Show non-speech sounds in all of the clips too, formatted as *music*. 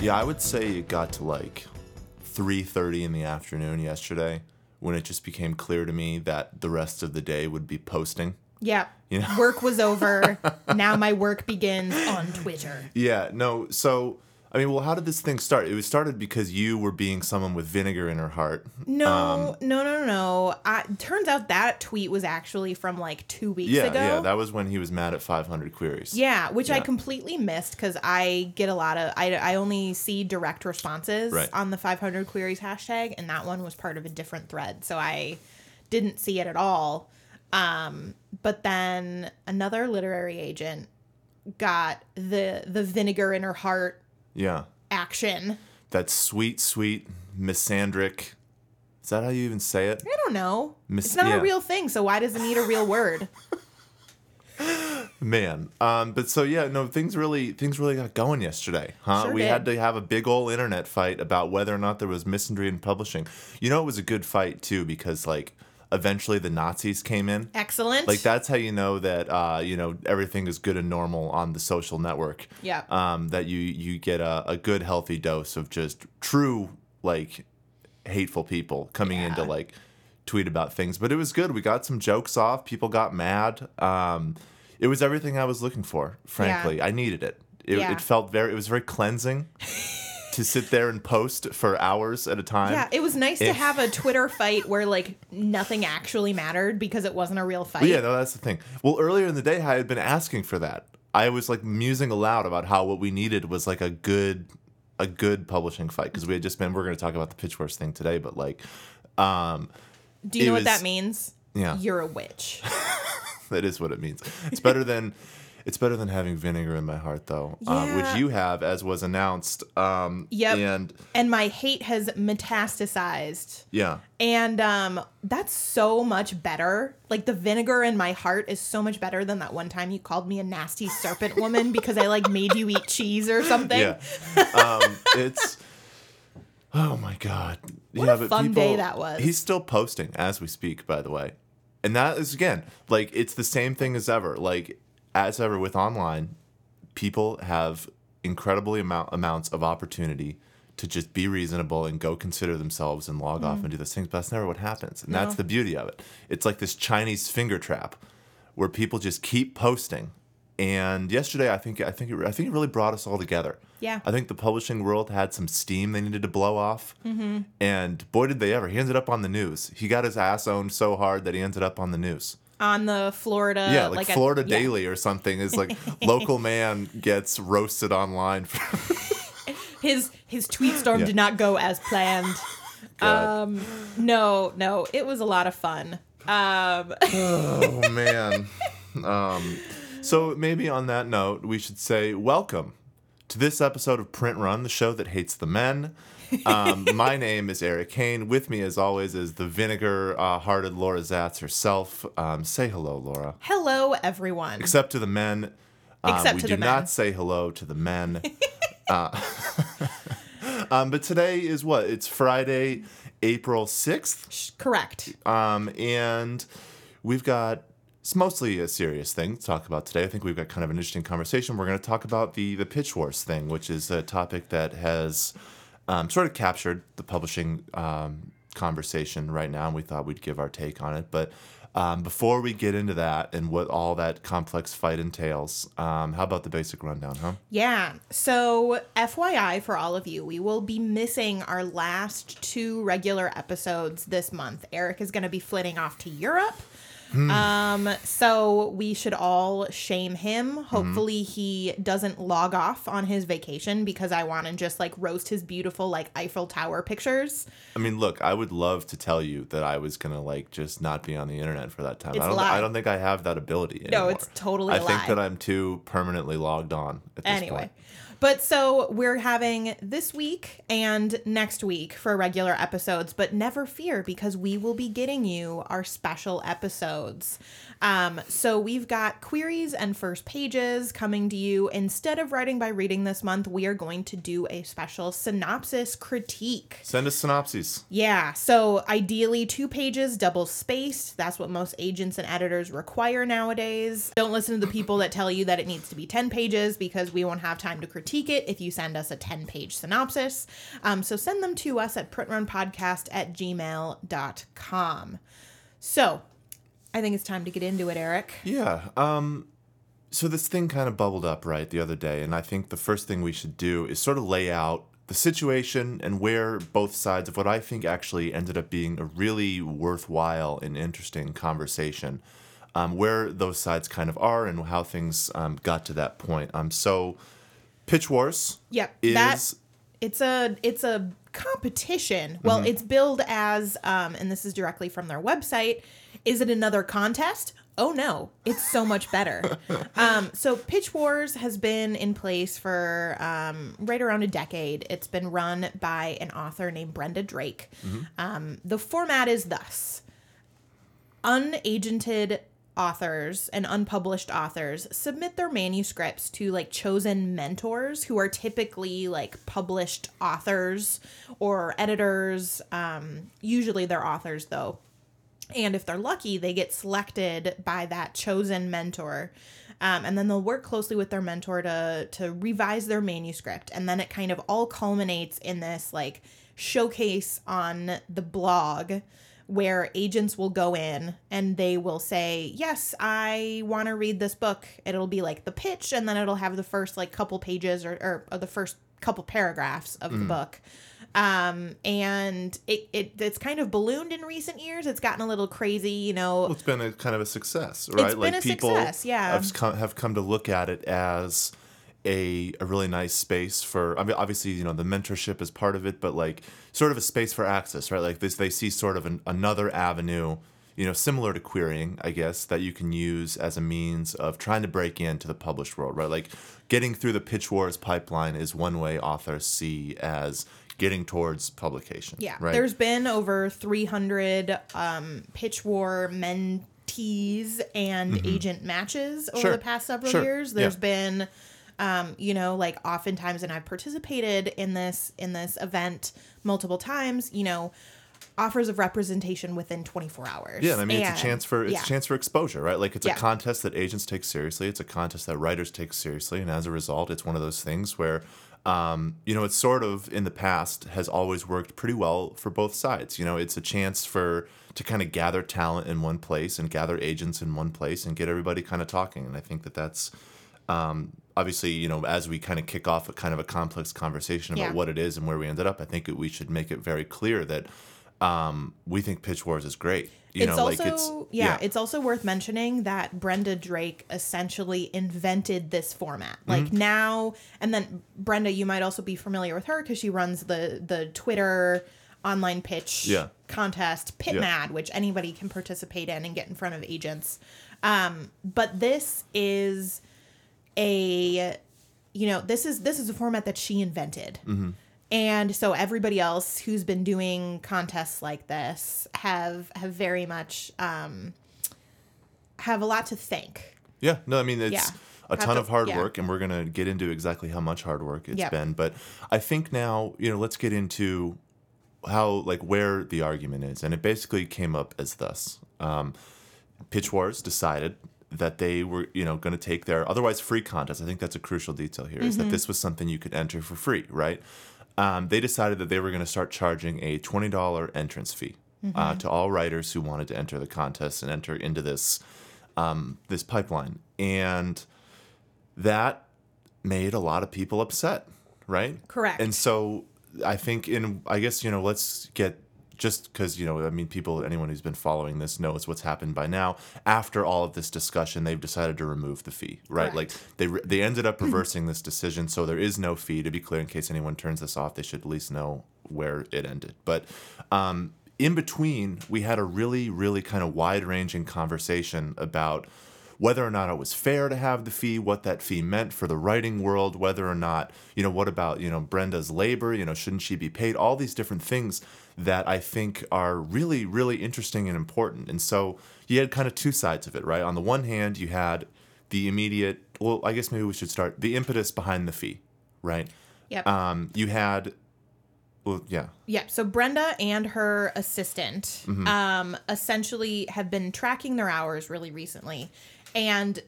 Yeah, I would say it got to like 3:30 in the afternoon yesterday when it just became clear to me that the rest of the day would be posting. Yeah. You know? Work was over. *laughs* now my work begins on Twitter. Yeah, no. So, I mean, well, how did this thing start? It was started because you were being someone with vinegar in her heart. No, Um, no, no, no. I, turns out that tweet was actually from like two weeks Yeah, ago. yeah, that was when he was mad at 500 queries. Yeah, which I completely missed because I get a lot of I, I only see direct responses Right. on the 500 queries hashtag, and that one was part of a different thread, so I didn't see it at all. Um, but then another literary agent got the the vinegar in her heart Yeah. action. That sweet, sweet misandric. Is that how you even say it? I don't know. Mis- it's not yeah. a real thing, so why does it need a real word? *laughs* Man, um, but so yeah, no, things really things really got going yesterday, huh? Sure we did. had to have a big old internet fight about whether or not there was misandry in publishing. You know, it was a good fight too because like eventually the Nazis came in. Excellent. Like that's how you know that uh, you know everything is good and normal on the social network. Yeah. Um, that you you get a, a good healthy dose of just true like hateful people coming in to like tweet about things. But it was good. We got some jokes off. People got mad. Um, it was everything I was looking for. Frankly, I needed it. It, Yeah. it felt very. It was very cleansing. *laughs* To sit there and post for hours at a time. Yeah, it was nice to have a Twitter fight where like nothing actually mattered because it wasn't a real fight. Well, yeah, no, that's the thing. Well, earlier in the day, I had been asking for that. I was like musing aloud about how what we needed was like a good, a good publishing fight because we had just been. We're going to talk about the pitch wars thing today, but like, um, Do you know was- what that means? Yeah. You're a witch. *laughs* that is what it means. It's better than. It's better than having vinegar in my heart, though, um, Yeah. which you have, as was announced. Um, Yep. And and my hate has metastasized. yeah, And um that's so much better. Like the vinegar in my heart is so much better than that one time you called me a nasty serpent woman *laughs* because I like made you eat cheese or something. yeah. um, it's. Oh my god! What a fun day that was. He's still posting as we speak, by the way, and that is again like it's the same thing as ever. Like as ever with online, people have incredibly amount amounts of opportunity to just be reasonable and go consider themselves and log off and do those things. But that's never what happens, and that's Mm. The beauty of it. It's like this Chinese finger trap where people just keep posting. And yesterday, I think I think it, I think it really brought us all together. Yeah. I think the publishing world had some steam they needed to blow off. Mm-hmm. And boy, did they ever! He ended up on the news. He got his ass owned so hard that he ended up on the news. On the Florida yeah, like, a- Florida yeah. Daily or something is like *laughs* local man gets roasted online. For, *laughs* His his tweet storm Yeah. did not go as planned. *laughs* God. Um no, no, it was a lot of fun. Um oh man. Um, so maybe on that note, we should say welcome to this episode of Print Run, the show that hates the men. Um, my name is Erik Hane. With me, as always, is the vinegar-hearted Laura Zats herself. Um, say hello, Laura. hello everyone. Except to the men. Um, Except we to do the men. not say hello to the men. *laughs* uh, *laughs* um, but today is what? It's Friday, April 6th. Correct. Um, and we've got it's mostly a serious thing to talk about today. I think we've got kind of an interesting conversation. We're going to talk about the the pitch wars thing, which is a topic that has um, sort of captured the publishing um, conversation right now, and we thought we'd give our take on it. But um, before we get into that and what all that complex fight entails, um, how about the basic rundown, huh? Yeah. So, FYI for all of you, we will be missing our last two regular episodes this month. Eric is going to be flitting off to Europe. Um, so we should all shame him. Hopefully he doesn't log off on his vacation because I want to just like roast his beautiful like Eiffel Tower pictures. I mean, look, I would love to tell you that I was gonna like just not be on the internet for that time. It's I don't. I don't think I have that ability. No, it's totally I think that I'm too permanently logged on at this anyway. point. But so we're having this week and next week for regular episodes, but never fear because we will be getting you our special episodes. Um, so we've got queries and first pages coming to you. Instead of writing by reading this month, we are going to do a special synopsis critique. Send us synopses. Yeah, so ideally two pages, double spaced. That's what most agents and editors require nowadays. Don't listen to the people that tell you that it needs to be 10 pages because we won't have time to critique it if you send us a 10 page synopsis. Um, so send them to us at printrunpodcast at gmail.com. So I think it's time to get into it, Eric. Yeah. Um, so this thing kind of bubbled up right the other day, and I think the first thing we should do is sort of lay out the situation and where both sides of what I think actually ended up being a really worthwhile and interesting conversation, um, where those sides kind of are and how things um, got to that point. Um, so, Pitch Wars Yep. is that it's a it's a competition. Well, it's billed as um and this is directly from their website. Is it another contest? Oh no, it's so much better. *laughs* um, so Pitch Wars has been in place for um, right around a decade. It's been run by an author named Brenda Drake. Um, the format is thus: unagented authors and unpublished authors submit their manuscripts to like chosen mentors who are typically like published authors or editors um usually they're authors though. And if they're lucky they get selected by that chosen mentor um, and then they'll work closely with their mentor to to revise their manuscript. And then it kind of all culminates in this like showcase on the blog where agents will go in and they will say, Yes, I want to read this book. It'll be like the pitch, and then it'll have the first like couple pages or, or, or the first couple paragraphs of the book. Um, and it, it it's kind of ballooned in recent years. It's gotten a little crazy, you know. Well, it's been a kind of a success, right? been a success, yeah. Have come, have come to look at it as a, a really nice space for. I mean, obviously, you know, the mentorship is part of it, but like sort of a space for access, right? Like this, they see sort of an, another avenue, you know, similar to querying, I guess, that you can use as a means of trying to break into the published world, right? Like getting through the pitch wars pipeline is one way authors see as getting towards publication. Yeah, right. there's been over 300 um, pitch war mentees and agent matches over Mm-hmm. Sure. the past several Sure. years. There's Yeah. been, um, you know, like oftentimes, and I've participated in this in this event multiple times. You know, offers of representation within 24 hours. Yeah, and I mean it's a chance for it's yeah. a chance for exposure, right? Like it's Yeah. a contest that agents take seriously. It's a contest that writers take seriously, and as a result, it's one of those things where, um, you know, it's sort of in the past has always worked pretty well for both sides. You know, it's a chance for to kind of gather talent in one place and gather agents in one place and get everybody kind of talking. And I think that that's um, obviously, you know, as we kind of kick off a kind of a complex conversation about Yeah. what it is and where we ended up, I think we should make it very clear that um, we think Pitch Wars is great. You it's know, also like it's yeah, it's also worth mentioning that Brenda Drake essentially invented this format. Like Mm-hmm. now and then Brenda, you might also be familiar with her because she runs the the Twitter online pitch Yeah. contest Pit Yeah. Mad, which anybody can participate in and get in front of agents. Um, but this is a you know this is this is a format that she invented Mm-hmm. and so everybody else who's been doing contests like this have have very much um have a lot to thank Yeah, no, I mean it's Yeah. a Have ton to- of hard yeah. work, and we're gonna get into exactly how much hard work it's Yep. been. But I think now, you know, let's get into how like where the argument is, and it basically came up as thus: um, Pitch Wars decided that they were, you know, going to take their otherwise free contest. I think that's a crucial detail here: is Mm-hmm. that this was something you could enter for free, right? Um, they decided that they were going to start charging a twenty dollar entrance fee uh, Mm-hmm. to all writers who wanted to enter the contest and enter into this um, this pipeline, and that made a lot of people upset, right? Correct. And so I think in I guess you know let's get just because you know I mean people anyone who's been following this knows what's happened by now. After all of this discussion, they've decided to remove the fee, right? Correct. Like they they ended up *clears throat* reversing this decision, so there is no fee. To be clear, in case anyone turns this off, they should at least know where it ended. But um, in between, we had a really really kind of wide ranging conversation about whether or not it was fair to have the fee, what that fee meant for the writing world, whether or not, you know, what about, you know, Brenda's labor, you know, shouldn't she be paid? All these different things that I think are really, really interesting and important. And so you had kind of two sides of it, right? On the one hand, you had the immediate, well, I guess maybe we should start the impetus behind the fee, right? Yep. Um, you had, well, yeah, Yeah, so Brenda and her assistant Mm-hmm. um, essentially have been tracking their hours really recently. And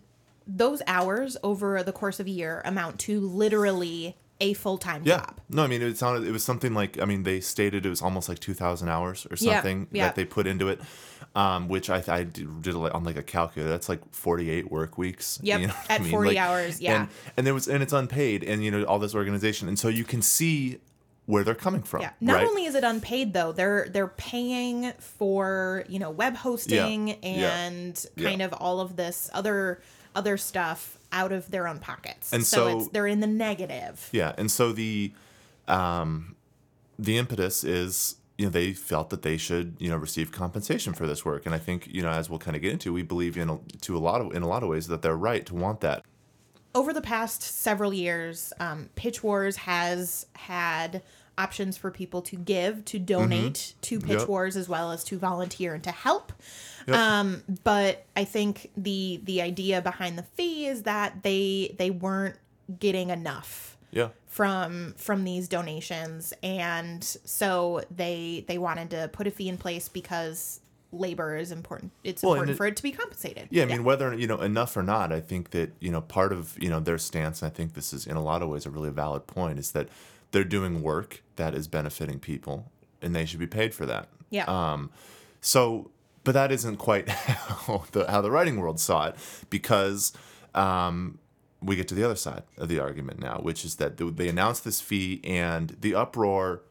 those hours over the course of a year amount to literally a full time job. Yeah. job. No, I mean it sounded it was something like I mean they stated it was almost like two thousand hours or something yeah. that they put into it, um, which I I did, did on like a calculator. That's like forty eight work weeks. Yep, what at 40 hours, yeah. And, and there was and it's unpaid and you know all this organization and so you can see where they're coming from. Yeah. Not right? only is it unpaid though, they're they're paying for, you know, web hosting Yeah. and Yeah. kind of all of this other other stuff out of their own pockets. And so, so- it's they're in the negative. Yeah, and so the um, the impetus is you know they felt that they should you know receive compensation for this work, and I think you know as we'll kind of get into, we believe in a, to a lot of in a lot of ways that they're right to want that. over the past several years, um, Pitch Wars has had options for people to give, to donate to Pitch Mm-hmm. Yep. Wars, as well as to volunteer and to help. Yep. Um, but I think the the idea behind the fee is that they they weren't getting enough Yeah, from from these donations, and so they they wanted to put a fee in place because labor is important. It's Well, important it- for it to be compensated. yeah. I mean, whether you know enough or not, I think that you know part of you know their stance. And I think this is in a lot of ways a really valid point. Is that they're doing work that is benefiting people, and they should be paid for that. yeah. Um, so, but that isn't quite *laughs* how the, how the writing world saw it because um, we get to the other side of the argument now, which is that they announced this fee and the uproar,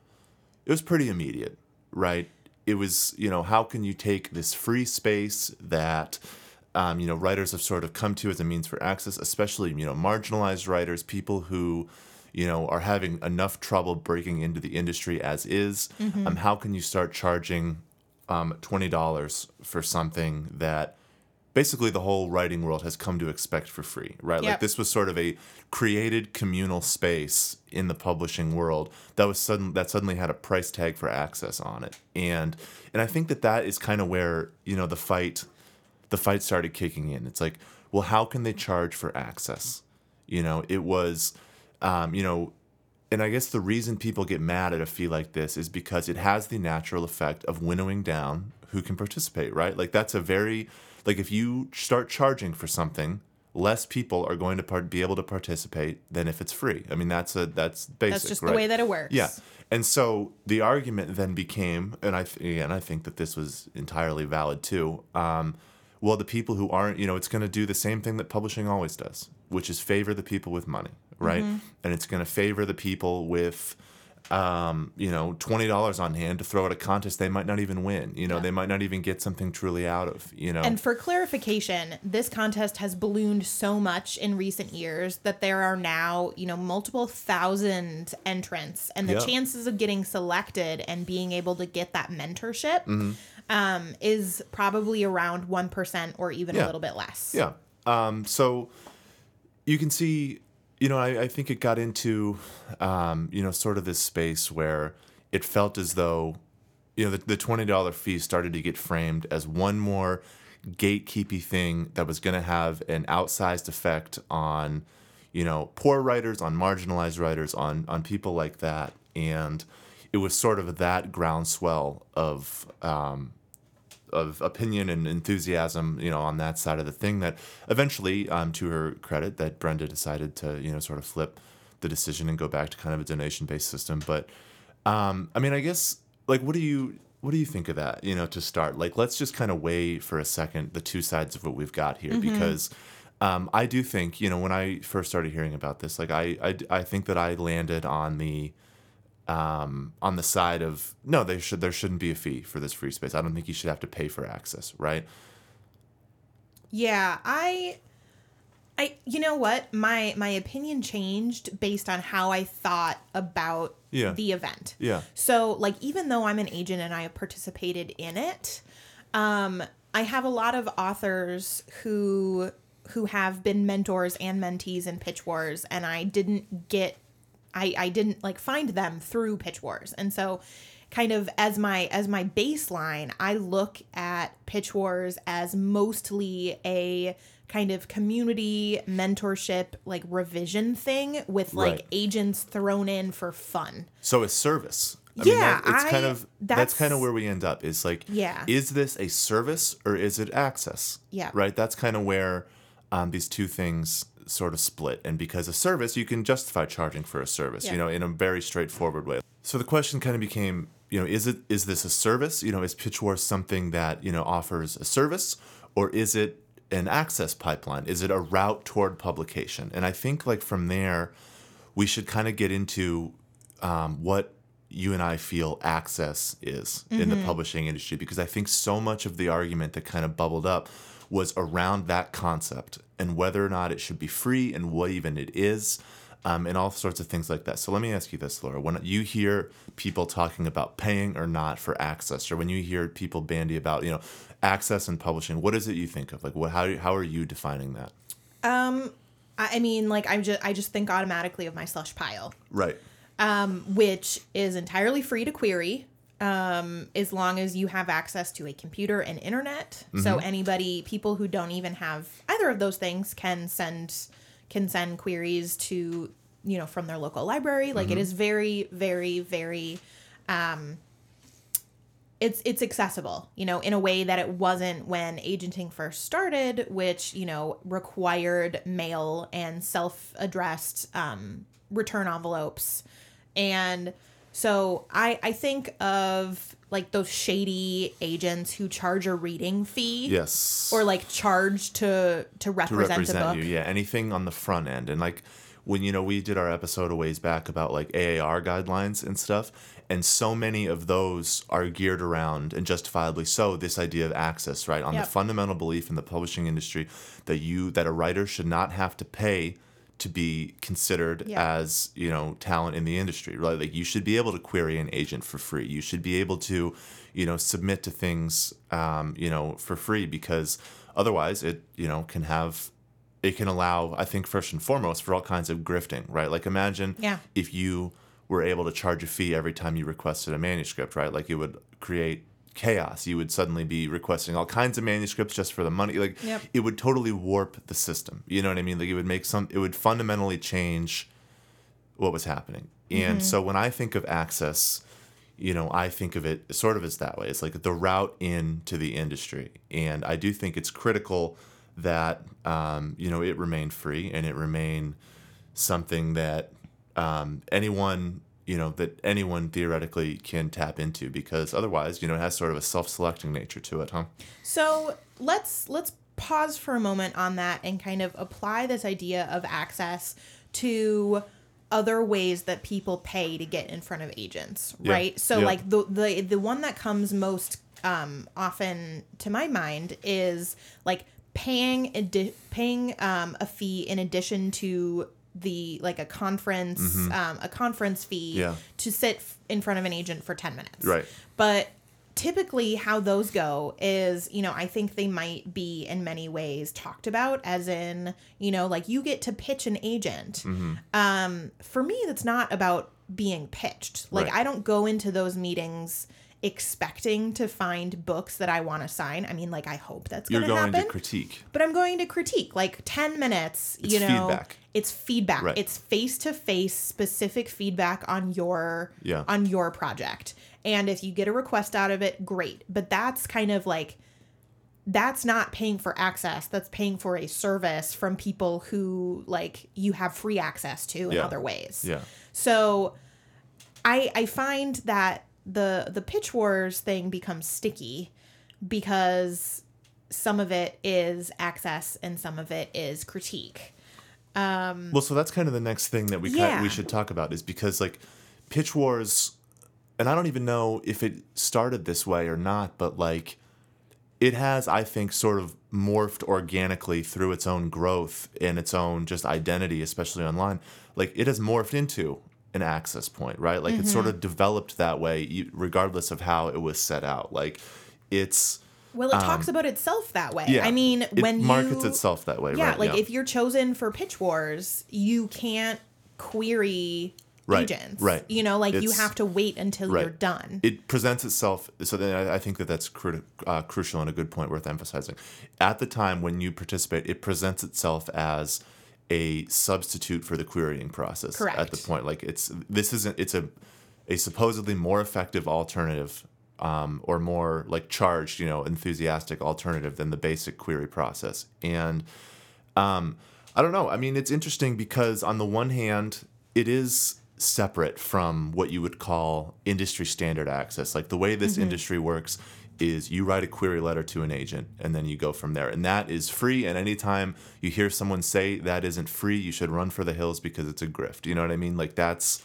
it was pretty immediate, right? It was, you know, how can you take this free space that, um, you know, writers have sort of come to as a means for access, especially, you know, marginalized writers, people who, you know, are having enough trouble breaking into the industry as is. Um, how can you start charging um, twenty dollars for something that basically the whole writing world has come to expect for free, right? Like this was sort of a created communal space in the publishing world that was sudden that suddenly had a price tag for access on it, and and I think that that is kind of where you know the fight the fight started kicking in. It's like, well, how can they charge for access? You know, it was, um, you know, and I guess the reason people get mad at a fee like this is because it has the natural effect of winnowing down who can participate, right? Like that's a very, like if you start charging for something, less people are going to part- be able to participate than if it's free. I mean, that's a that's basic. That's just right? the way that it works. Yeah. And so the argument then became, and I th- again I think that this was entirely valid too. Um, well, the people who aren't, you know, it's going to do the same thing that publishing always does, which is favor the people with money, right? Mm-hmm. And it's going to favor the people with, um, you know, twenty dollars on hand to throw at a contest they might not even win. You know, Yeah. they might not even get something truly out of. You know, And for clarification, this contest has ballooned so much in recent years that there are now, you know, multiple thousand entrants, and the Yeah. chances of getting selected and being able to get that mentorship Mm-hmm. um, is probably around one percent or even a little bit less. Yeah. Um, so you can see, you know, I, I think it got into, um, you know, sort of this space where it felt as though, you know, the, the $20 fee started to get framed as one more gatekeepy thing that was going to have an outsized effect on, you know, poor writers, on marginalized writers, on, on people like that. And it was sort of that groundswell of, um, of opinion and enthusiasm, you know, on that side of the thing that eventually, um, to her credit, that Brenda decided to, you know, sort of flip the decision and go back to kind of a donation based system. But um, I mean, I guess like what do you what do you think of that? You know, to start, like let's just kind of weigh for a second the two sides of what we've got here because um, I do think you know when I first started hearing about this, like I I, I think that I landed on the um, on the side of no, they should there shouldn't be a fee for this free space. I don't think you should have to pay for access, right? Yeah, I I you know what? My my opinion changed based on how I thought about Yeah. the event. Yeah. So like even though I'm an agent and I have participated in it, um I have a lot of authors who who have been mentors and mentees in Pitch Wars, and I didn't get, I I didn't like find them through Pitch Wars, and so kind of as my as my baseline i look at pitch wars as mostly a kind of community mentorship like revision thing with like Right. agents thrown in for fun So it's service. I Yeah, that, it's I- kind of that's, that's- kind of where we end up. Is like, Yeah. is this a service or is it access? Yeah. right. That's kind of where um, these two things sort of split. And because a service, you can justify charging for a service, Yeah. you know, in a very straightforward way. So the question kind of became, you know, is it is this a service? You know, is Pitch Wars something that you know offers a service, or is it an access pipeline? Is it a route toward publication? And I think like from there, we should kind of get into um, what you and I feel access is in the publishing industry because I think so much of the argument that kind of bubbled up was around that concept and whether or not it should be free and what even it is. Um, and all sorts of things like that. So let me ask you this, Laura. When you hear people talking about paying or not for access, or when you hear people bandy about, you know, access and publishing, what is it you think of? Like, what? How how are you defining that? I I mean, like I just I just think automatically of my slush pile, Right. which is entirely free to query, um, as long as you have access to a computer and internet. So anybody, people who don't even have either of those things, can send can send queries to you know from their local library. Like it is very very very Um, it's it's accessible, you know, in a way that it wasn't when agenting first started, which you know required mail and self-addressed um, return envelopes, and so I I think of like those shady agents who charge a reading fee, Yes. or like charge to to to represent, represent a book. you. Yeah, anything on the front end. And like when you know we did our episode a ways back about like AAR guidelines and stuff, and so many of those are geared around and justifiably so this idea of access, right? On Yep. the fundamental belief in the publishing industry that you that a writer should not have to pay to be considered Yeah. as you know talent in the industry right like you should be able to query an agent for free you should be able to you know submit to things um, you know for free because otherwise it you know can have it can allow i think first and foremost for all kinds of grifting right like imagine Yeah. if you were able to charge a fee every time you requested a manuscript right like it would create chaos you would suddenly be requesting all kinds of manuscripts just for the money. Like Yep. it would totally warp the system. You know what i mean? Like it would make some it would fundamentally change what was happening. And so when i think of access you know i think of it sort of as that way. It's like the route into the industry. And i do think it's critical that um, you know it remain free and it remain something that um, anyone you know that anyone theoretically can tap into because otherwise you know it has sort of a self-selecting nature to it huh So let's let's pause for a moment on that and kind of apply this idea of access to other ways that people pay to get in front of agents, Yeah. right? So Yeah. like the the the one that comes most um, often to my mind is like paying addi- paying um, a fee in addition to the like a conference um, a conference fee Mm-hmm. Yeah. to sit f- in front of an agent for 10 minutes Right. but typically how those go is you know i think they might be in many ways talked about as in you know like you get to pitch an agent Mm-hmm. um for me that's not about being pitched like Right. i don't go into those meetings expecting to find books that i want to sign i mean like i hope that's gonna you're going to happen to critique but I'm going to critique like 10 minutes, you know. feedback. It's feedback. Right. It's face-to-face specific feedback on your Yeah. on your project. And if you get a request out of it, great. But that's kind of like that's not paying for access. That's paying for a service from people who like you have free access to in Yeah. other ways. yeah So I I find that the the pitch wars thing becomes sticky because some of it is access and some of it is critique. Um, Well, so that's kind of the next thing that we Yeah. kind we should talk about is because like Pitch Wars, and I don't even know if it started this way or not, but like it has, I think, sort of morphed organically through its own growth and its own just identity, especially online. Like it has morphed into an access point, right? Like it's sort of developed that way, regardless of how it was set out. Like it's Well, it talks about itself that way. Um, yeah, I mean, it when markets you, itself that way, Yeah, right? like if you're chosen for Pitch Wars, you can't query Right, agents. right. You know, like you have to wait until right. you're done. it presents itself so then I, I think that that's cru- uh, crucial and a good point worth emphasizing at the time when you participate it presents itself as a substitute for the querying process at the point like it's this isn't it's a a supposedly more effective alternative um, or more like charged you know enthusiastic alternative than the basic query process and um, I don't know. I mean, it's interesting because on the one hand, it is separate from what you would call industry standard access. Like the way this industry works is you write a query letter to an agent and then you go from there. And that is free. And anytime you hear someone say that isn't free, you should run for the hills because it's a grift. You know what I mean? Like that's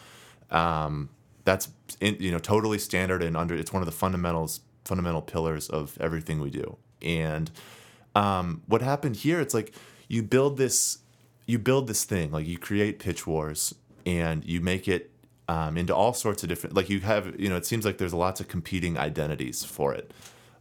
um, that's in, you know totally standard and under it's one of the fundamentals fundamental pillars of everything we do. And um, what happened here it's like you build this you build this thing like you create pitch wars and you make it um, into all sorts of different like you have you know it seems like there's lots of competing identities for it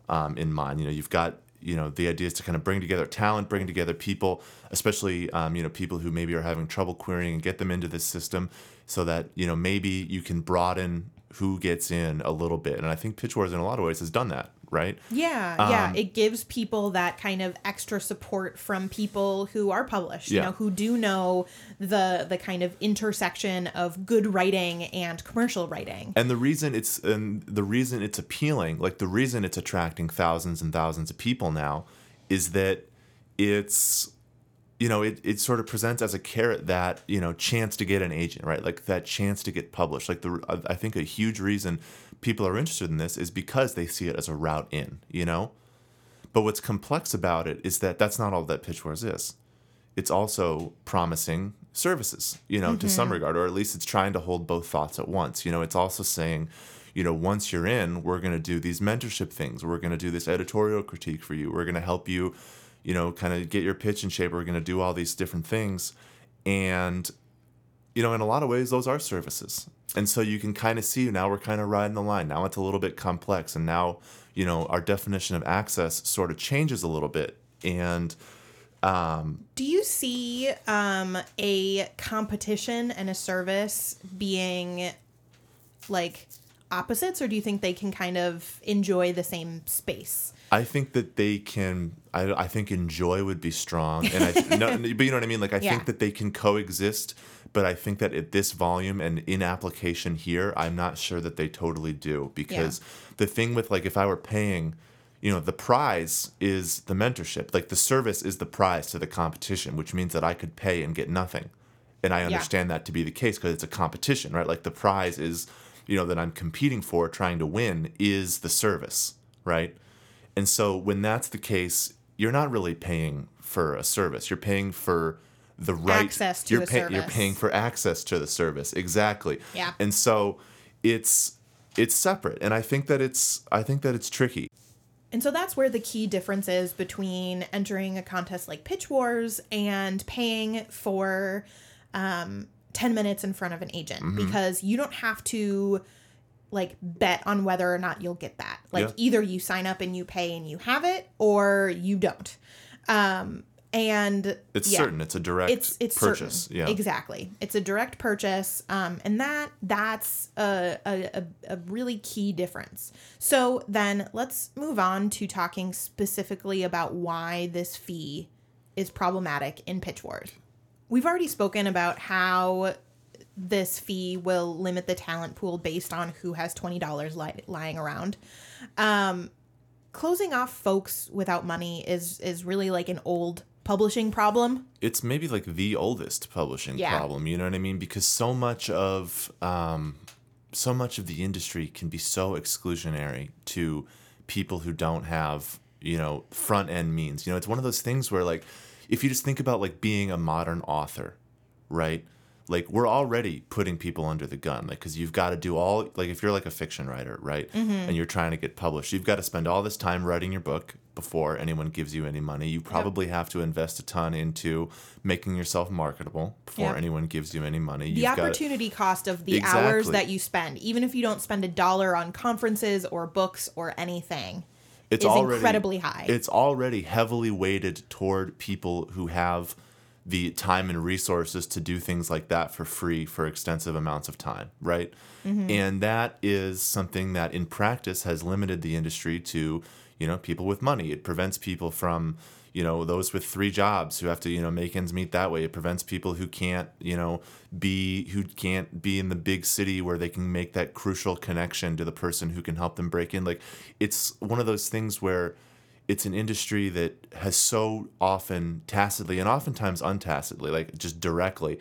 um, in mind. You know you've got you know the idea is to kind of bring together talent bring together people especially um, you know people who maybe are having trouble querying and get them into this system so that you know maybe you can broaden who gets in a little bit. And i think pitch wars in a lot of ways has done that right Yeah, Um, yeah. It gives people that kind of extra support from people who are published, you know, who do know the the kind of intersection of good writing and commercial writing. and the reason it's and the reason it's appealing like the reason it's attracting thousands and thousands of people now is that it's you know it, it sort of presents as a carrot that you know chance to get an agent right like that chance to get published like the i think a huge reason people are interested in this is because they see it as a route in you know but what's complex about it is that that's not all that pitch wars is it's also promising services, you know, to some mm-hmm. regard, or at least it's trying to hold both thoughts at once. You know, it's also saying, you know, once you're in, we're going to do these mentorship things. We're going to do this editorial critique for you. We're going to help you, you know, kind of get your pitch in shape. We're going to do all these different things. And, you know, in a lot of ways, those are services. And so you can kind of see now we're kind of riding the line. Now it's a little bit complex. And now, you know, our definition of access sort of changes a little bit. And, Do you see um, a competition and a service being like opposites, or do you think they can kind of enjoy the same space? I think that they can. I, I think enjoy would be strong, and I no, *laughs* but you know what I mean. Like I Yeah. think that they can coexist, but I think that at this volume and in application here, I'm not sure that they totally do because the thing with like if I were paying, you know, the prize is the mentorship. Like the service is the prize to the competition, which means that I could pay and get nothing, and I understand that to be the case because it's a competition, right? Like the prize is, you know, that I'm competing for, trying to win, is the service, right? And so when that's the case, you're not really paying for a service. You're paying for the right Access to you're pay- You're paying for access to the service. Exactly. Yeah. And so it's it's separate. And I think that it's I think that it's tricky. And so that's where the key difference is between entering a contest like Pitch Wars and paying for um, 10 minutes in front of an agent Mm-hmm. because you don't have to like bet on whether or not you'll get that. Like Yeah. either you sign up and you pay and you have it or you don't. Um, and It's yeah certain. It's a direct it's it's purchase. certain. Yeah. exactly it's a direct purchase um and that that's a, a a really key difference so then let's move on to talking specifically about why this fee is problematic in pitch wars we've already spoken about how this fee will limit the talent pool based on who has $20 li- lying around um closing off folks without money is is really like an old publishing problem? It's maybe like the oldest publishing Yeah. problem you know what i mean? Because so much of um, so much of the industry can be so exclusionary to people who don't have you know front end means. You know it's one of those things where like if you just think about like being a modern author right? Like we're already putting people under the gun like because you've got to do all like if you're like a fiction writer right? And you're trying to get published you've got to spend all this time writing your book before anyone gives you any money you probably have to invest a ton into making yourself marketable before Yep. anyone gives you any money the you've got opportunity cost of the hours that you spend even if you don't spend a dollar on conferences or books or anything it's is already incredibly high. It's already heavily weighted toward people who have the time and resources to do things like that for free for extensive amounts of time, right? Mm-hmm. And that is something that in practice has limited the industry to, you know, people with money. It prevents people from, you know, those with three jobs who have to, you know, make ends meet that way. It prevents people who can't, you know, be who can't be in the big city where they can make that crucial connection to the person who can help them break in. Like it's one of those things where it's an industry that has so often tacitly and oftentimes untacitly, like just directly,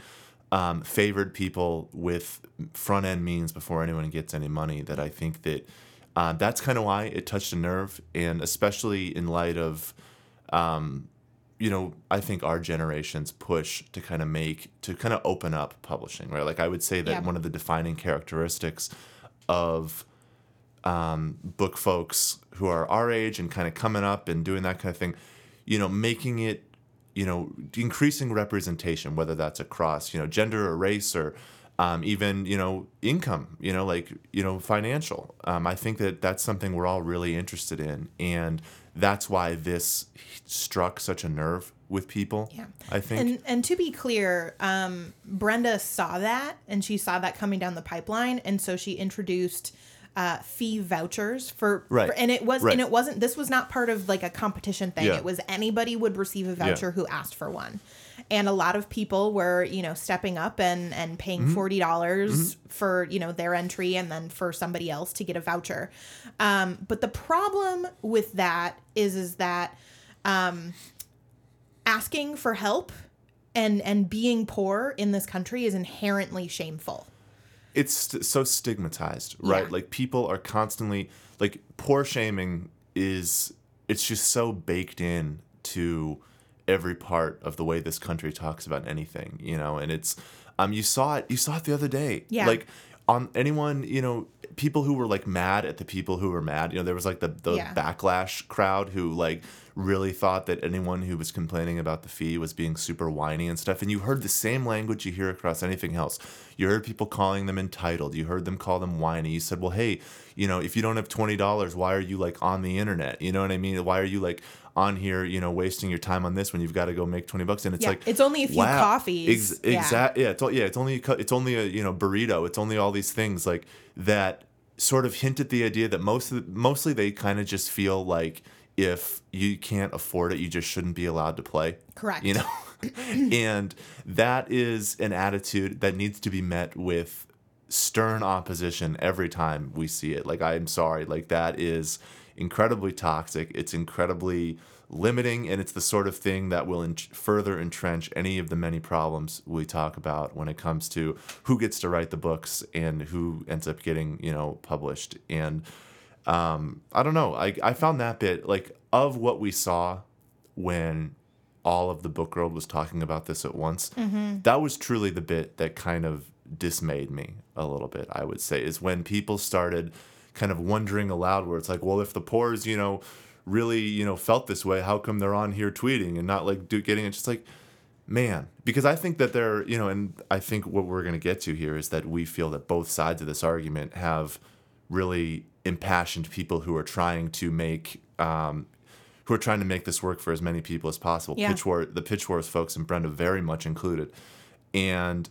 um, favored people with front end means before anyone gets any money. That I think that uh, that's kind of why it touched a nerve, and especially in light of, um, you know, I think our generation's push to kind of make to kind of open up publishing, right? Like I would say that Yeah. one of the defining characteristics of um, book folks who are our age and kind of coming up and doing that kind of thing, you know, making it, you know, increasing representation, whether that's across, you know, gender or race or um, even, you know, income, you know, like, you know, financial. Um, I think that that's something we're all really interested in. And that's why this struck such a nerve with people, Yeah. I think. And and to be clear, um, Brenda saw that and she saw that coming down the pipeline, and so she introduced uh, fee vouchers for, Right. for- and it was Right. and it wasn't this was not part of like a competition thing. Yeah. It was anybody would receive a voucher who asked for one. And a lot of people were, you know, stepping up and and paying Mm-hmm. forty dollars for you know their entry, and then for somebody else to get a voucher. Um, but the problem with that is is that um, asking for help and and being poor in this country is inherently shameful. It's st- so stigmatized, right? Yeah. Like people are constantly like poor shaming is it's just so baked in to every part of the way this country talks about anything, you know, and it's um you saw it you saw it the other day. Yeah. Like on anyone, you know, people who were like mad at the people who were mad, you know, there was like the the Yeah. backlash crowd who like really thought that anyone who was complaining about the fee was being super whiny and stuff. And you heard the same language you hear across anything else. You heard people calling them entitled. You heard them call them whiny. You said, well, hey, you know, if you don't have $20, why are you like on the internet? You know what I mean? Why are you like on here, you know, wasting your time on this when you've got to go make 20 bucks? And it's Yeah, like, it's only a few coffees. Ex- Yeah. exact. Yeah. It's yeah. It's only, a it's only a, you know, burrito. It's only all these things like that sort of hint at the idea that most of the, mostly they kind of just feel like if you can't afford it, you just shouldn't be allowed to play. Correct. You know, *laughs* and that is an attitude that needs to be met with stern opposition every time we see it. Like I'm sorry, like that is incredibly toxic. It's incredibly limiting, and it's the sort of thing that will en- further entrench any of the many problems we talk about when it comes to who gets to write the books and who ends up getting you know published. And um, I don't know. I I found that bit like of what we saw when all of the book world was talking about this at once. That was truly the bit that kind of dismayed me a little bit. I would say is when people started kind of wondering aloud, where it's like, well, if the poor's you know really you know felt this way, how come they're on here tweeting and not like do, getting it? Just like man because i think that they're you know and i think what we're going to get to here is that we feel that both sides of this argument have really impassioned people who are trying to make um, who are trying to make this work for as many people as possible Yeah. pitch war the pitch wars folks and brenda very much included and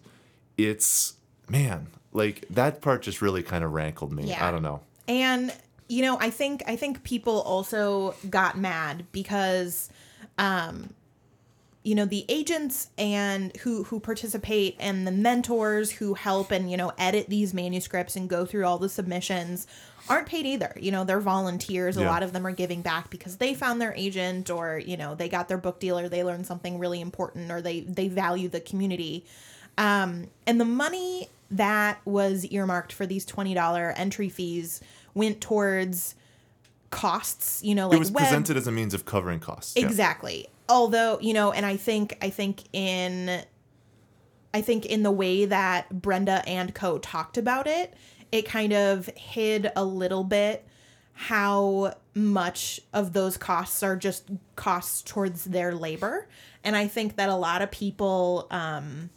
it's man like that part just really kind of rankled me Yeah. i don't know And you know, I think I think people also got mad because um you know, the agents and who who participate and the mentors who help and you know edit these manuscripts and go through all the submissions aren't paid either. You know, they're volunteers. A Yeah. lot of them are giving back because they found their agent or, you know, they got their book deal or they learned something really important or they they value the community. Um, and the money that was earmarked for these $20 entry fees went towards costs, you know, like it was web presented as a means of covering costs yeah. Exactly. Although, you know, and I think I think in I think in the way that Brenda and Co talked about it, it kind of hid a little bit how much of those costs are just costs towards their labor. And I think that a lot of people um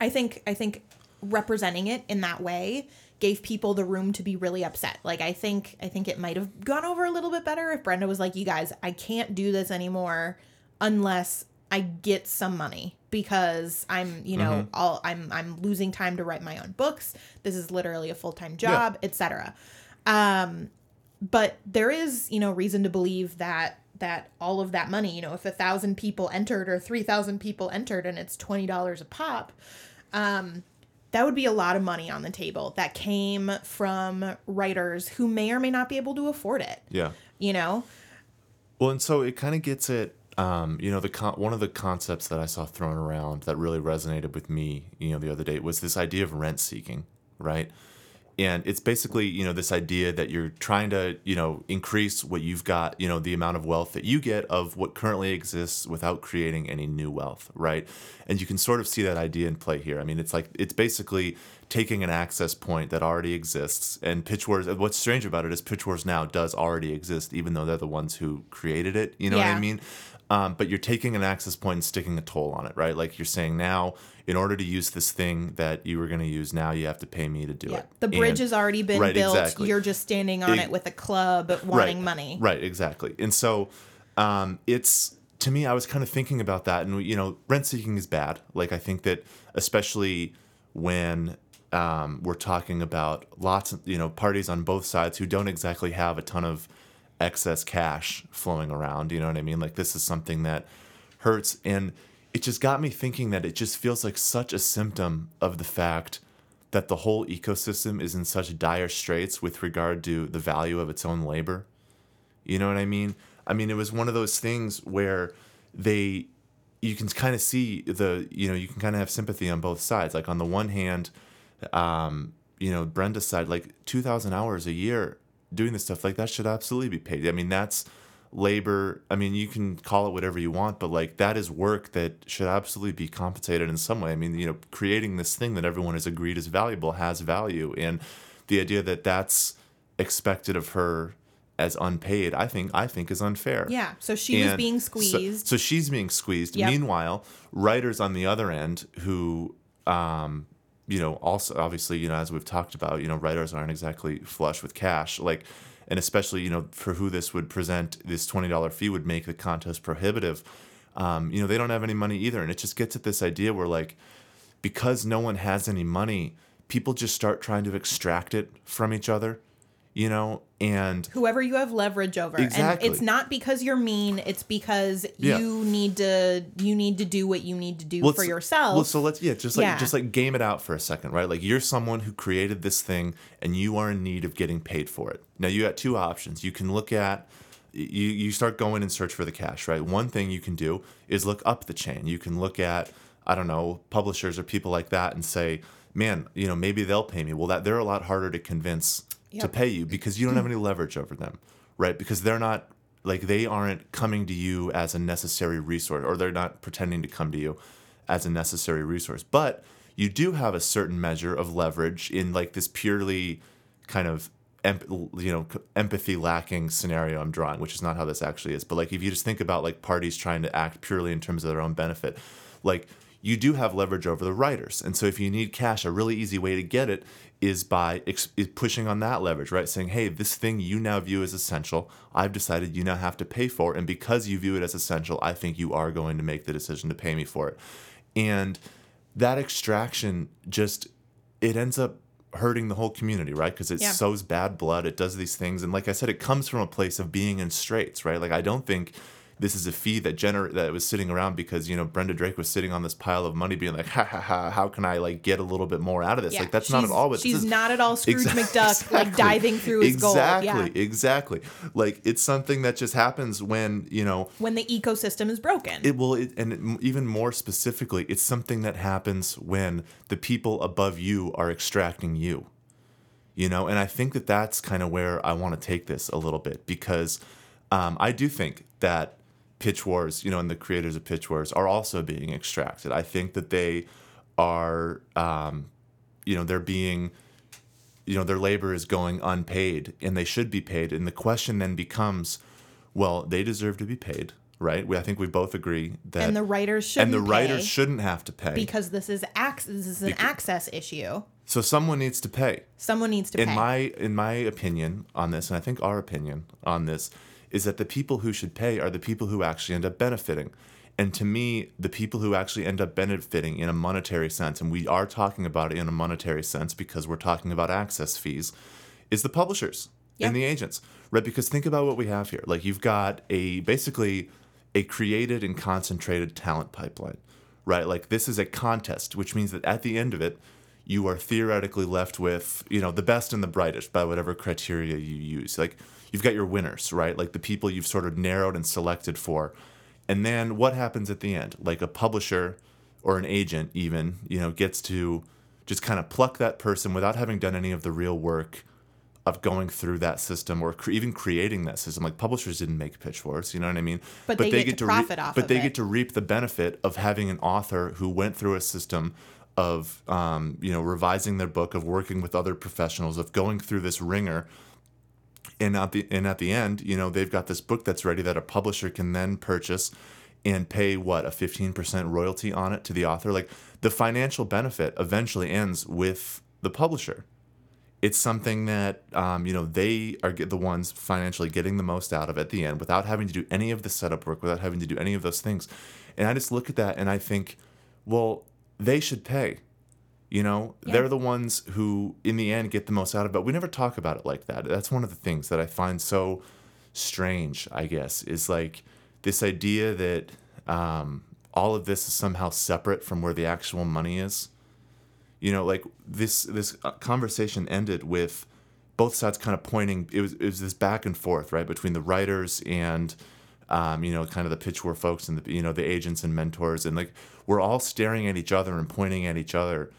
I think I think representing it in that way gave people the room to be really upset. Like I think I think it might have gone over a little bit better if Brenda was like, "You guys, I can't do this anymore unless I get some money because I'm, you know, all I'm I'm losing time to write my own books. This is literally a full-time job, etc." Um but there is, you know, reason to believe that that all of that money, you know, if a thousand people entered or three thousand people entered and it's twenty dollars a pop, um, that would be a lot of money on the table that came from writers who may or may not be able to afford it. Yeah. You know? Well, and so it kind of gets it. Um, you know, the con- one of the concepts that I saw thrown around that really resonated with me, you know, the other day was this idea of rent seeking, right? And it's basically, you know, this idea that you're trying to, you know, increase what you've got, you know, the amount of wealth that you get of what currently exists without creating any new wealth, right? And you can sort of see that idea in play here. I mean, it's like it's basically taking an access point that already exists and Pitch Wars. What's strange about it is Pitch Wars now does already exist, even though they're the ones who created it. You know what I mean? Um, but you're taking an access point and sticking a toll on it, right? Like you're saying now, in order to use this thing that you were going to use now, you have to pay me to do Yeah. it. The bridge And- has already been right, built. exactly. You're just standing on Ex- it with a club wanting money. Right, exactly. And so um, it's to me, I was kind of thinking about that, and you know, rent seeking is bad. Like I think that especially when um, we're talking about lots of you know parties on both sides who don't exactly have a ton of excess cash flowing around. You know what I mean? Like this is something that hurts, and it just got me thinking that it just feels like such a symptom of the fact that the whole ecosystem is in such dire straits with regard to the value of its own labor. You know what I mean? I mean, it was one of those things where they, you can kind of see the, you know, you can kind of have sympathy on both sides. Like on the one hand, um, you know, Brenda's side, like 2,000 hours a year doing this stuff, like that should absolutely be paid. I mean, that's labor. I mean, you can call it whatever you want, but like that is work that should absolutely be compensated in some way. I mean, you know, creating this thing that everyone has agreed is valuable has value. And the idea that that's expected of her as unpaid, I think, I think is unfair. Yeah. So she was And being so- squeezed. So, she's being squeezed. Yep. Meanwhile, writers on the other end who, um, you know, also obviously, you know, as we've talked about, you know, writers aren't exactly flush with cash. Like, and especially, you know, for who this would present, this twenty dollar fee would make the contest prohibitive. Um, you know, they don't have any money either, and it just gets at this idea where like, because no one has any money, people just start trying to extract it from each other. You know, and whoever you have leverage over Exactly. and it's not because you're mean it's because Yeah. you need to you need to do what you need to do Well, for yourself Well, so let's yeah, just like Yeah. just like game it out for a second, right? Like you're someone who created this thing and you are in need of getting paid for it. Now you got two options. You can look at you you start going and search for the cash, right? One thing you can do is look up the chain. You can look at I don't know, publishers or people like that and say, "Man, you know, maybe they'll pay me." Well, that they're a lot harder to convince to pay you because you don't have any leverage over them, right? Because they're not like they aren't coming to you as a necessary resource or they're not pretending to come to you as a necessary resource. But you do have a certain measure of leverage in like this purely kind of you know empathy lacking scenario I'm drawing, which is not how this actually is. But like if you just think about like parties trying to act purely in terms of their own benefit, like you do have leverage over the writers. And so if you need cash, a really easy way to get it is by ex- is pushing on that leverage, right? Saying, "Hey, this thing you now view as essential, I've decided you now have to pay for, and because you view it as essential, I think you are going to make the decision to pay me for it." And that extraction just it ends up hurting the whole community, right? Because it Yeah. sows bad blood. It does these things, and like I said, it comes from a place of being in straits, right? Like I don't think this is a fee that gener- that was sitting around because you know Brenda Drake was sitting on this pile of money, being like, "Ha ha ha! How can I like get a little bit more out of this?" Yeah, Like that's not at all what she's this is. not at all Scrooge Exa- McDuck, like, diving through his gold. exactly, Yeah. exactly. Like it's something that just happens when you know when the ecosystem is broken it will, it, and it, even more specifically, it's something that happens when the people above you are extracting you. You know, and I think that that's kind of where I want to take this a little bit because um, I do think that Pitch Wars, you know, and the creators of Pitch Wars are also being extracted. I think that they are, um, you know, they're being you know their labor is going unpaid and they should be paid and the question then becomes well they deserve to be paid right? We, I think we both agree that and the writers shouldn't and the writers shouldn't have to pay. because this is ac- this is an Becau- access issue. so someone needs to pay. Someone needs to in pay. my in my opinion on this, and I think our opinion on this is that the people who should pay are the people who actually end up benefiting. And to me, the people who actually end up benefiting in a monetary sense, and we are talking about it in a monetary sense because we're talking about access fees, is the publishers Yeah. and the agents, right? Because think about what we have here. Like you've got a basically a created and concentrated talent pipeline, right? Like this is a contest, which means that at the end of it, you are theoretically left with, you know, the best and the brightest by whatever criteria you use. Like you've got your winners, right? Like the people you've sort of narrowed and selected for. And then what happens at the end? Like a publisher or an agent even, you know, gets to just kind of pluck that person without having done any of the real work of going through that system or cre- even creating that system. Like publishers didn't make Pitch Wars, you know what I mean? But they get to re- profit off But of they it. get to reap the benefit of having an author who went through a system of, um, you know, revising their book, of working with other professionals, of going through this wringer. And at the and at the end, you know, they've got this book that's ready that a publisher can then purchase and pay what a 15% royalty on it to the author? Like the financial benefit eventually ends with the publisher. It's something that um, you know they are the ones financially getting the most out of at the end without having to do any of the setup work without having to do any of those things. And i just look at that and i think well they should pay you know Yeah. they're the ones who in the end get the most out of it we never talk about it like that. That's one of the things that i find so strange i guess is like this idea that um, all of this is somehow separate from where the actual money is. You know like this this uh, conversation ended with both sides kind of pointing it was it was this back and forth right between the writers and um, you know kind of the pitch war folks and the you know the agents and mentors and like we're all staring at each other and pointing at each other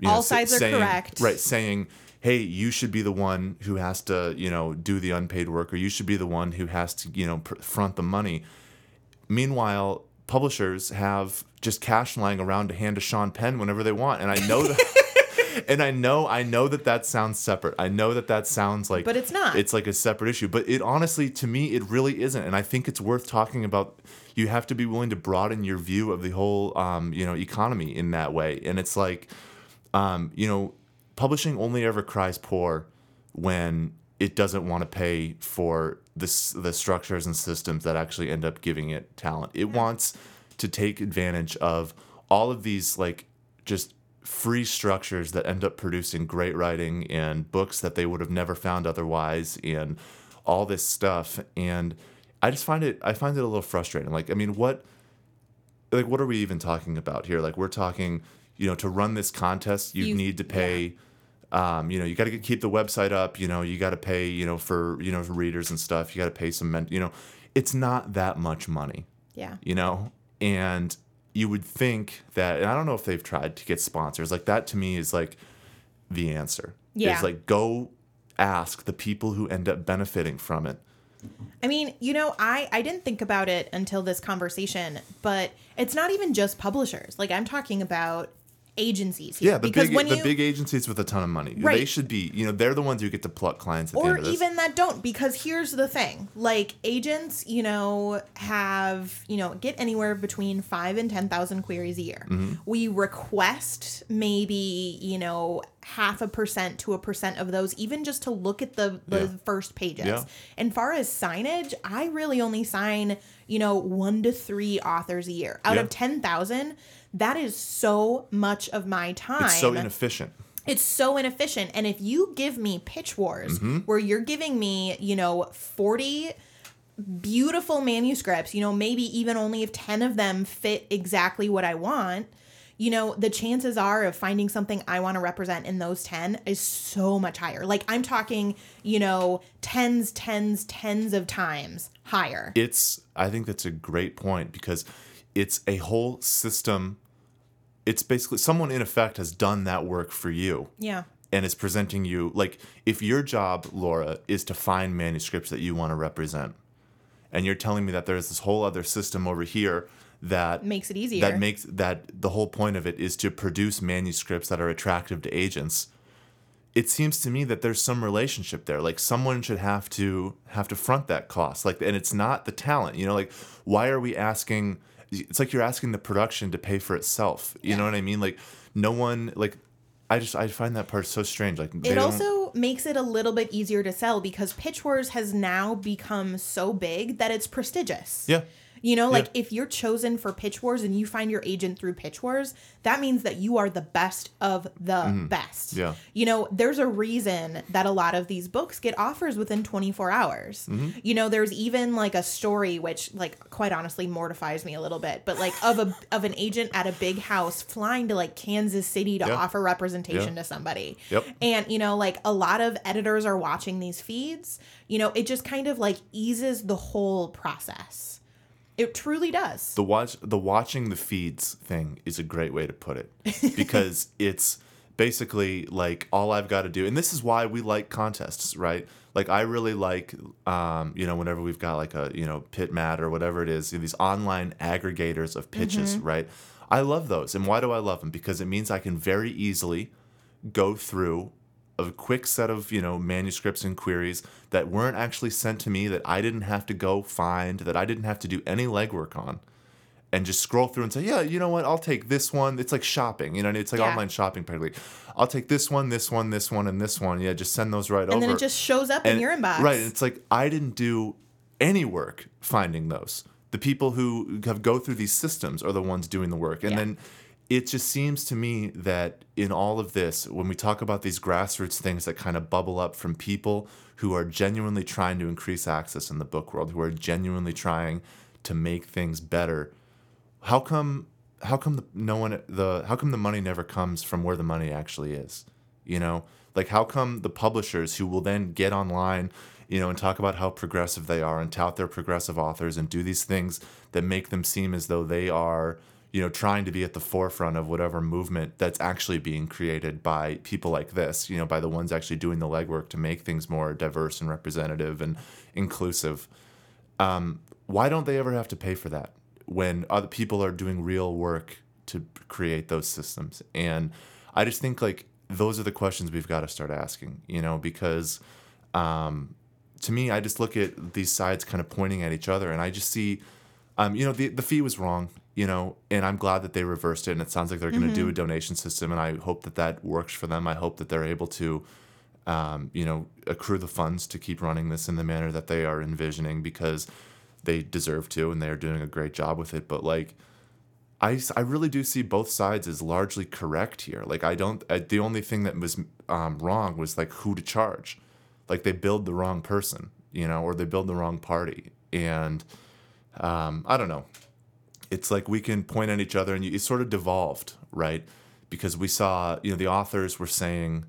you All sa- sides are saying- correct. right saying hey you should be the one who has to you know do the unpaid work or you should be the one who has to you know pr- front the money meanwhile publishers have just cash lying around to hand to Sean Penn whenever they want and I know that *laughs* and I know I know that that sounds separate I know that that sounds like But it's not. it's like a separate issue but it honestly to me it really isn't and I think it's worth talking about you have to be willing to broaden your view of the whole um, you know economy in that way and it's like um, you know, publishing only ever cries poor when it doesn't want to pay for this the structures and systems that actually end up giving it talent. It wants to take advantage of all of these like just free structures that end up producing great writing and books that they would have never found otherwise and all this stuff and I just find it I find it a little frustrating. Like I mean what like what are we even talking about here like we're talking you know to run this contest you, You- need to pay um, you know you got to keep the website up you know you got to pay you know for you know for readers and stuff you got to pay some men- you know it's not that much money yeah. you know and you would think that and i don't know if they've tried to get sponsors like that to me is like the answer Yeah. it's like go ask the people who end up benefiting from it I mean, you know, I I didn't think about it until this conversation, but it's not even just publishers. Like I'm talking about agencies here. Yeah the because big when the you big agencies with a ton of money. They should be you know they're the ones who get to pluck clients or end of this. even that don't because here's the thing. Like agents you know have you know get anywhere between five and ten thousand queries a year. Mm-hmm. we request maybe you know half a percent to a percent of those even just to look at the the Yeah. first pages Yeah. and far as signage i really only sign you know one to three authors a year out Yeah. of 10000 that is so much of my time it's so inefficient it's so inefficient. And if you give me pitch wars Mm-hmm. where you're giving me, you know, 40 beautiful manuscripts, you know, maybe even only if 10 of them fit exactly what I want, you know, the chances are of finding something I want to represent in those 10 is so much higher. Like I'm talking, you know, tens, tens, tens of times higher. it's i think that's a great point because it's a whole system it's basically someone in effect has done that work for you yeah. and is presenting you like if your job laura is to find manuscripts that you want to represent and you're telling me that there's this whole other system over here that Makes it easier. that makes that the whole point of it is to produce manuscripts that are attractive to agents it seems to me that there's some relationship there. Like someone should have to have to front that cost. Like, and it's not the talent. You know, like why are we asking? It's like you're asking the production to pay for itself. You know what I mean? Like no one like. I just I find that part so strange. Like it also makes it a little bit easier to sell because Pitch Wars has now become so big that it's prestigious. yeah. You know, like if you're chosen for Pitch Wars and you find your agent through Pitch Wars, that means that you are the best of the best. Mm-hmm. Yeah. You know, there's a reason that a lot of these books get offers within 24 hours. Mm-hmm. You know, there's even like a story which like quite honestly mortifies me a little bit, but like of a of an agent at a big house flying to like Kansas City to Yeah. offer representation Yeah. to somebody. Yep. And you know, like a lot of editors are watching these feeds, you know, it just kind of like eases the whole process. It truly does. the watch the watching the feeds thing is a great way to put it *laughs* because it's basically like all I've got to do and this is why we like contests right? Like I really like um you know whenever we've got like a you know PitMad or whatever it is these online aggregators of pitches right? I love those and why do I love them because it means I can very easily go through a quick set of you know manuscripts and queries that weren't actually sent to me that I didn't have to go find that I didn't have to do any legwork on and just scroll through and say yeah you know what? I'll take this one. It's like shopping you know it's like Yeah. online shopping practically. I'll take this one this one this one and this one. Yeah just send those right and over and then it just shows up in your inbox. right and it's like I didn't do any work finding those. The people who have go through these systems are the ones doing the work. And Yeah. then it just seems to me that in all of this when we talk about these grassroots things that kind of bubble up from people who are genuinely trying to increase access in the book world who are genuinely trying to make things better how come how come the, no one the how come the money never comes from where the money actually is you know? Like how come the publishers who will then get online you know and talk about how progressive they are and tout their progressive authors and do these things that make them seem as though they are you know trying to be at the forefront of whatever movement that's actually being created by people like this you know by the ones actually doing the legwork to make things more diverse and representative and inclusive. Um, why don't they ever have to pay for that when other people are doing real work to create those systems? And i just think like those are the questions we've got to start asking you know because um, to me i just look at these sides kind of pointing at each other and i just see um, you know the, the fee was wrong you know and i'm glad that they reversed it and it sounds like they're going to do a donation system and i hope that that works for them i hope that they're able to um, you know, accrue the funds to keep running this in the manner that they are envisioning because they deserve to and they're doing a great job with it. But like, I I really do see both sides as largely correct here. Like, I don't, I, the only thing that was um, wrong was like who to charge. Like, they billed the wrong person, you know, or they billed the wrong party. And um, I don't know. It's like we can point at each other and you, it sort of devolved, right? Because we saw, you know, the authors were saying,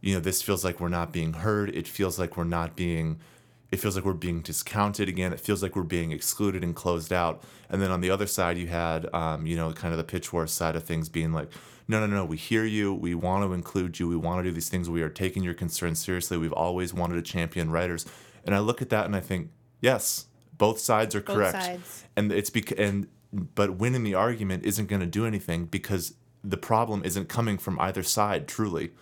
you know, this feels like we're not being heard. It feels like we're not being, it feels like we're being discounted again. It feels like we're being excluded and closed out. And then on the other side, you had, um, you know, kind of the pitch war side of things being like, no, no, no, we hear you. We want to include you. We want to do these things. We are taking your concerns seriously. We've always wanted to champion writers. And I look at that and I think, yes, both sides are Both correct. sides. And it's because, and, but winning the argument isn't going to do anything because the problem isn't coming from either side, truly.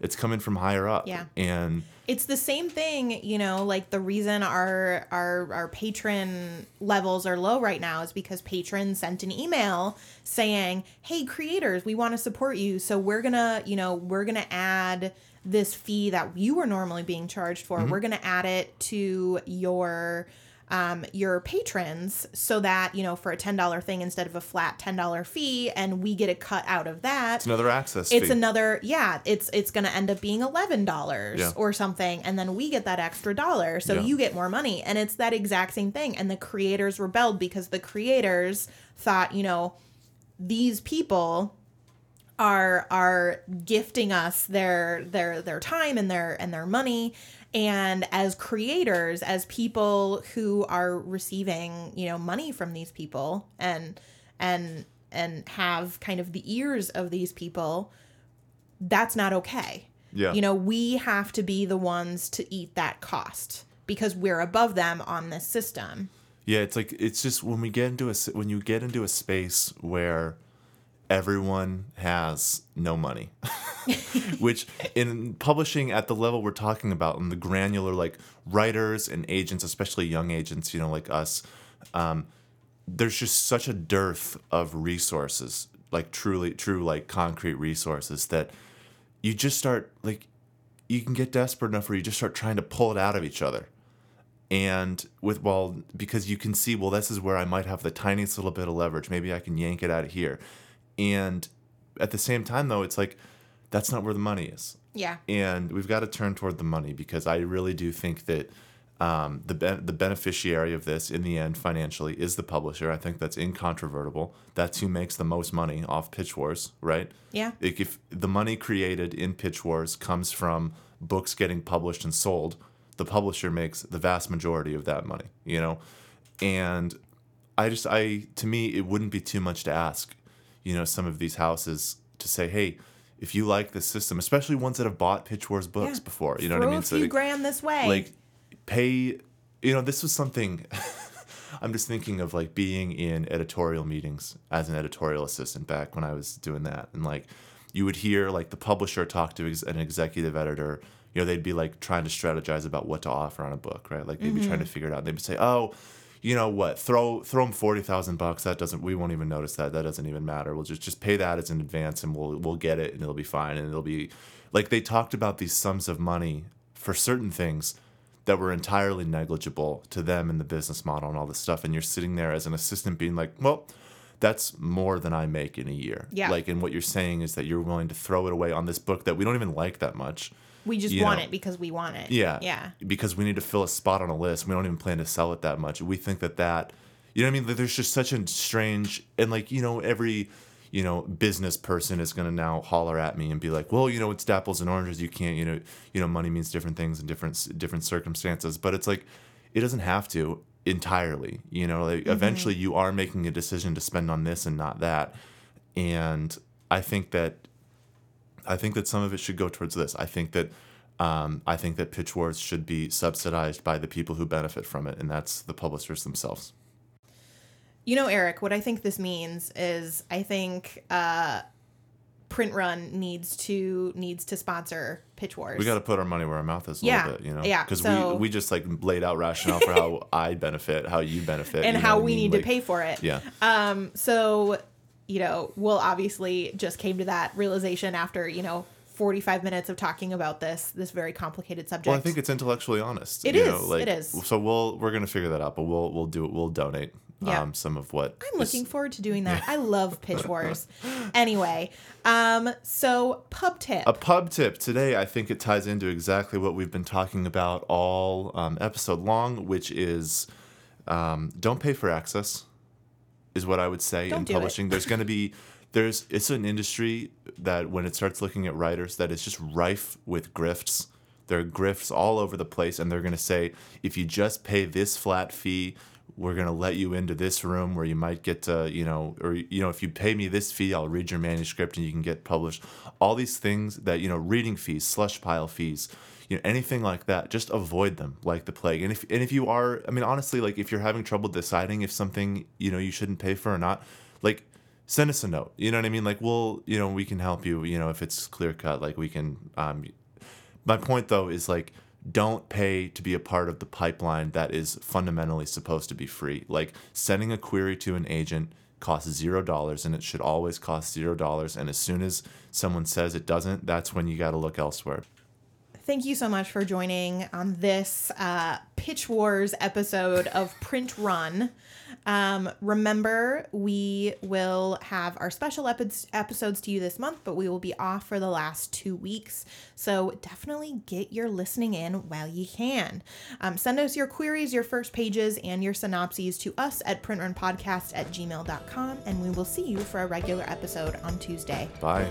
It's coming from higher up. Yeah. And It's the same thing, you know, like the reason our our our patron levels are low right now is because Patreon sent an email saying, "Hey creators, we want to support you, so we're going to, you know, we're going to add this fee that you were normally being charged for. Mm-hmm. We're going to add it to your um, your patrons so that you know for a ten dollar thing instead of a flat ten dollar fee, and we get a cut out of that it's another access it's fee. another yeah it's it's gonna end up being eleven dollars Yeah. or something and then we get that extra dollar so Yeah. you get more money and it's that exact same thing and the creators rebelled because the creators thought you know these people are are gifting us their their their time and their and their money and as creators as people who are receiving you know money from these people and and and have kind of the ears of these people that's not okay Yeah. you know we have to be the ones to eat that cost because we're above them on this system Yeah, it's like it's just when we get into a when you get into a space where everyone has no money. *laughs* which in publishing at the level we're talking about, and the granular like writers and agents, especially young agents, you know, like us, um, there's just such a dearth of resources, like truly, true, like concrete resources that you just start like you can get desperate enough where you just start trying to pull it out of each other. And with well because you can see well this is where i might have the tiniest little bit of leverage. Maybe i can yank it out of here and at the same time though it's like that's not where the money is. Yeah. and we've got to turn toward the money because i really do think that um, the ben- the beneficiary of this in the end financially is the publisher. I think that's incontrovertible. That's who makes the most money off pitch wars right? Yeah. like if the money created in pitch wars comes from books getting published and sold the publisher makes the vast majority of that money you know? And i just i to me it wouldn't be too much to ask you know some of these houses to say hey if you like this system especially ones that have bought pitch wars books Yeah. before you know Throw what i mean? A few they- grand this way. like pay you know this was something *laughs* i'm just thinking of like being in editorial meetings as an editorial assistant back when i was doing that. And like you would hear like the publisher talk to ex- an executive editor you know they'd be like trying to strategize about what to offer on a book right? Like they'd be trying mm-hmm. to figure it out. And they'd say oh you know what throw throw them 40,000 bucks that doesn't we won't even notice that that doesn't even matter we'll just just pay that as an advance and we'll we'll get it and it'll be fine and it'll be like they talked about these sums of money for certain things that were entirely negligible to them in the business model and all this stuff. And you're sitting there as an assistant being like, well, that's more than I make in a year. Yeah. Like, and what you're saying is that you're willing to throw it away on this book that we don't even like that much. We just want know. it because we want it. Yeah. Yeah. Because we need to fill a spot on a list. We don't even plan to sell it that much. We think that that, you know what I mean? That there's just such a strange, and like, you know, every, you know, business person is going to now holler at me and be like, well, you know, it's apples and oranges. You can't, you know, you know, money means different things in different, different circumstances. But it's like, it doesn't have to entirely, you know, like mm-hmm. eventually you are making a decision to spend on this and not that. And I think that I think that some of it should go towards this. I think that um, I think that pitch wars should be subsidized by the people who benefit from it, and that's the publishers themselves. You know, Erik, what I think this means is I think uh, Print Run needs to needs to sponsor Pitch Wars. We got to put our money where our mouth is a Yeah, little bit, you know, yeah, because so- we we just like laid out rationale for how *laughs* I benefit, how you benefit, and you how what I we mean? need Like, to pay for it. Yeah, Um, so, you know, Will obviously just came to that realization after, you know, 45 minutes of talking about this, this very complicated subject. well, I think it's intellectually honest. It you is, Know, like, it is. So we'll we're gonna figure that out, but we'll we'll do it. We'll donate Yeah. um, some of what I'm is- looking forward to doing that. *laughs* I love Pitch Wars. anyway, um, so pub tip. A pub tip today, I think it ties into exactly what we've been talking about all um, episode long, which is um, don't pay for access, is what I would say Don't in do it. publishing. There's going to be there's it's an industry that when it starts looking at writers, that is just rife with grifts. There are grifts all over the place, and they're going to say if you just pay this flat fee. We're gonna let you into this room where you might get to, you know, or you know, if you pay me this fee, I'll read your manuscript and you can get published. All these things that you know, reading fees, slush pile fees, you know, anything like that, just avoid them like the plague. And if and if you are, I mean, honestly, like if you're having trouble deciding if something you know you shouldn't pay for or not, like send us a note. You know what I mean? Like we'll, you know, we can help you. You know, if it's clear cut, like we can. Um, my point though is like don't pay to be a part of the pipeline that is fundamentally supposed to be free. Like sending a query to an agent costs zero dollars and it should always cost zero dollars. And as soon as someone says it doesn't, that's when you got to look elsewhere. Thank you so much for joining on this uh, Pitch Wars episode of Print Run. Um, remember, we will have our special epi- episodes to you this month, but we will be off for the last two weeks. So definitely get your listening in while you can. Um, send us your queries, your first pages, and your synopses to us at printrunpodcast at gmail.com, and we will see you for a regular episode on Tuesday. Bye.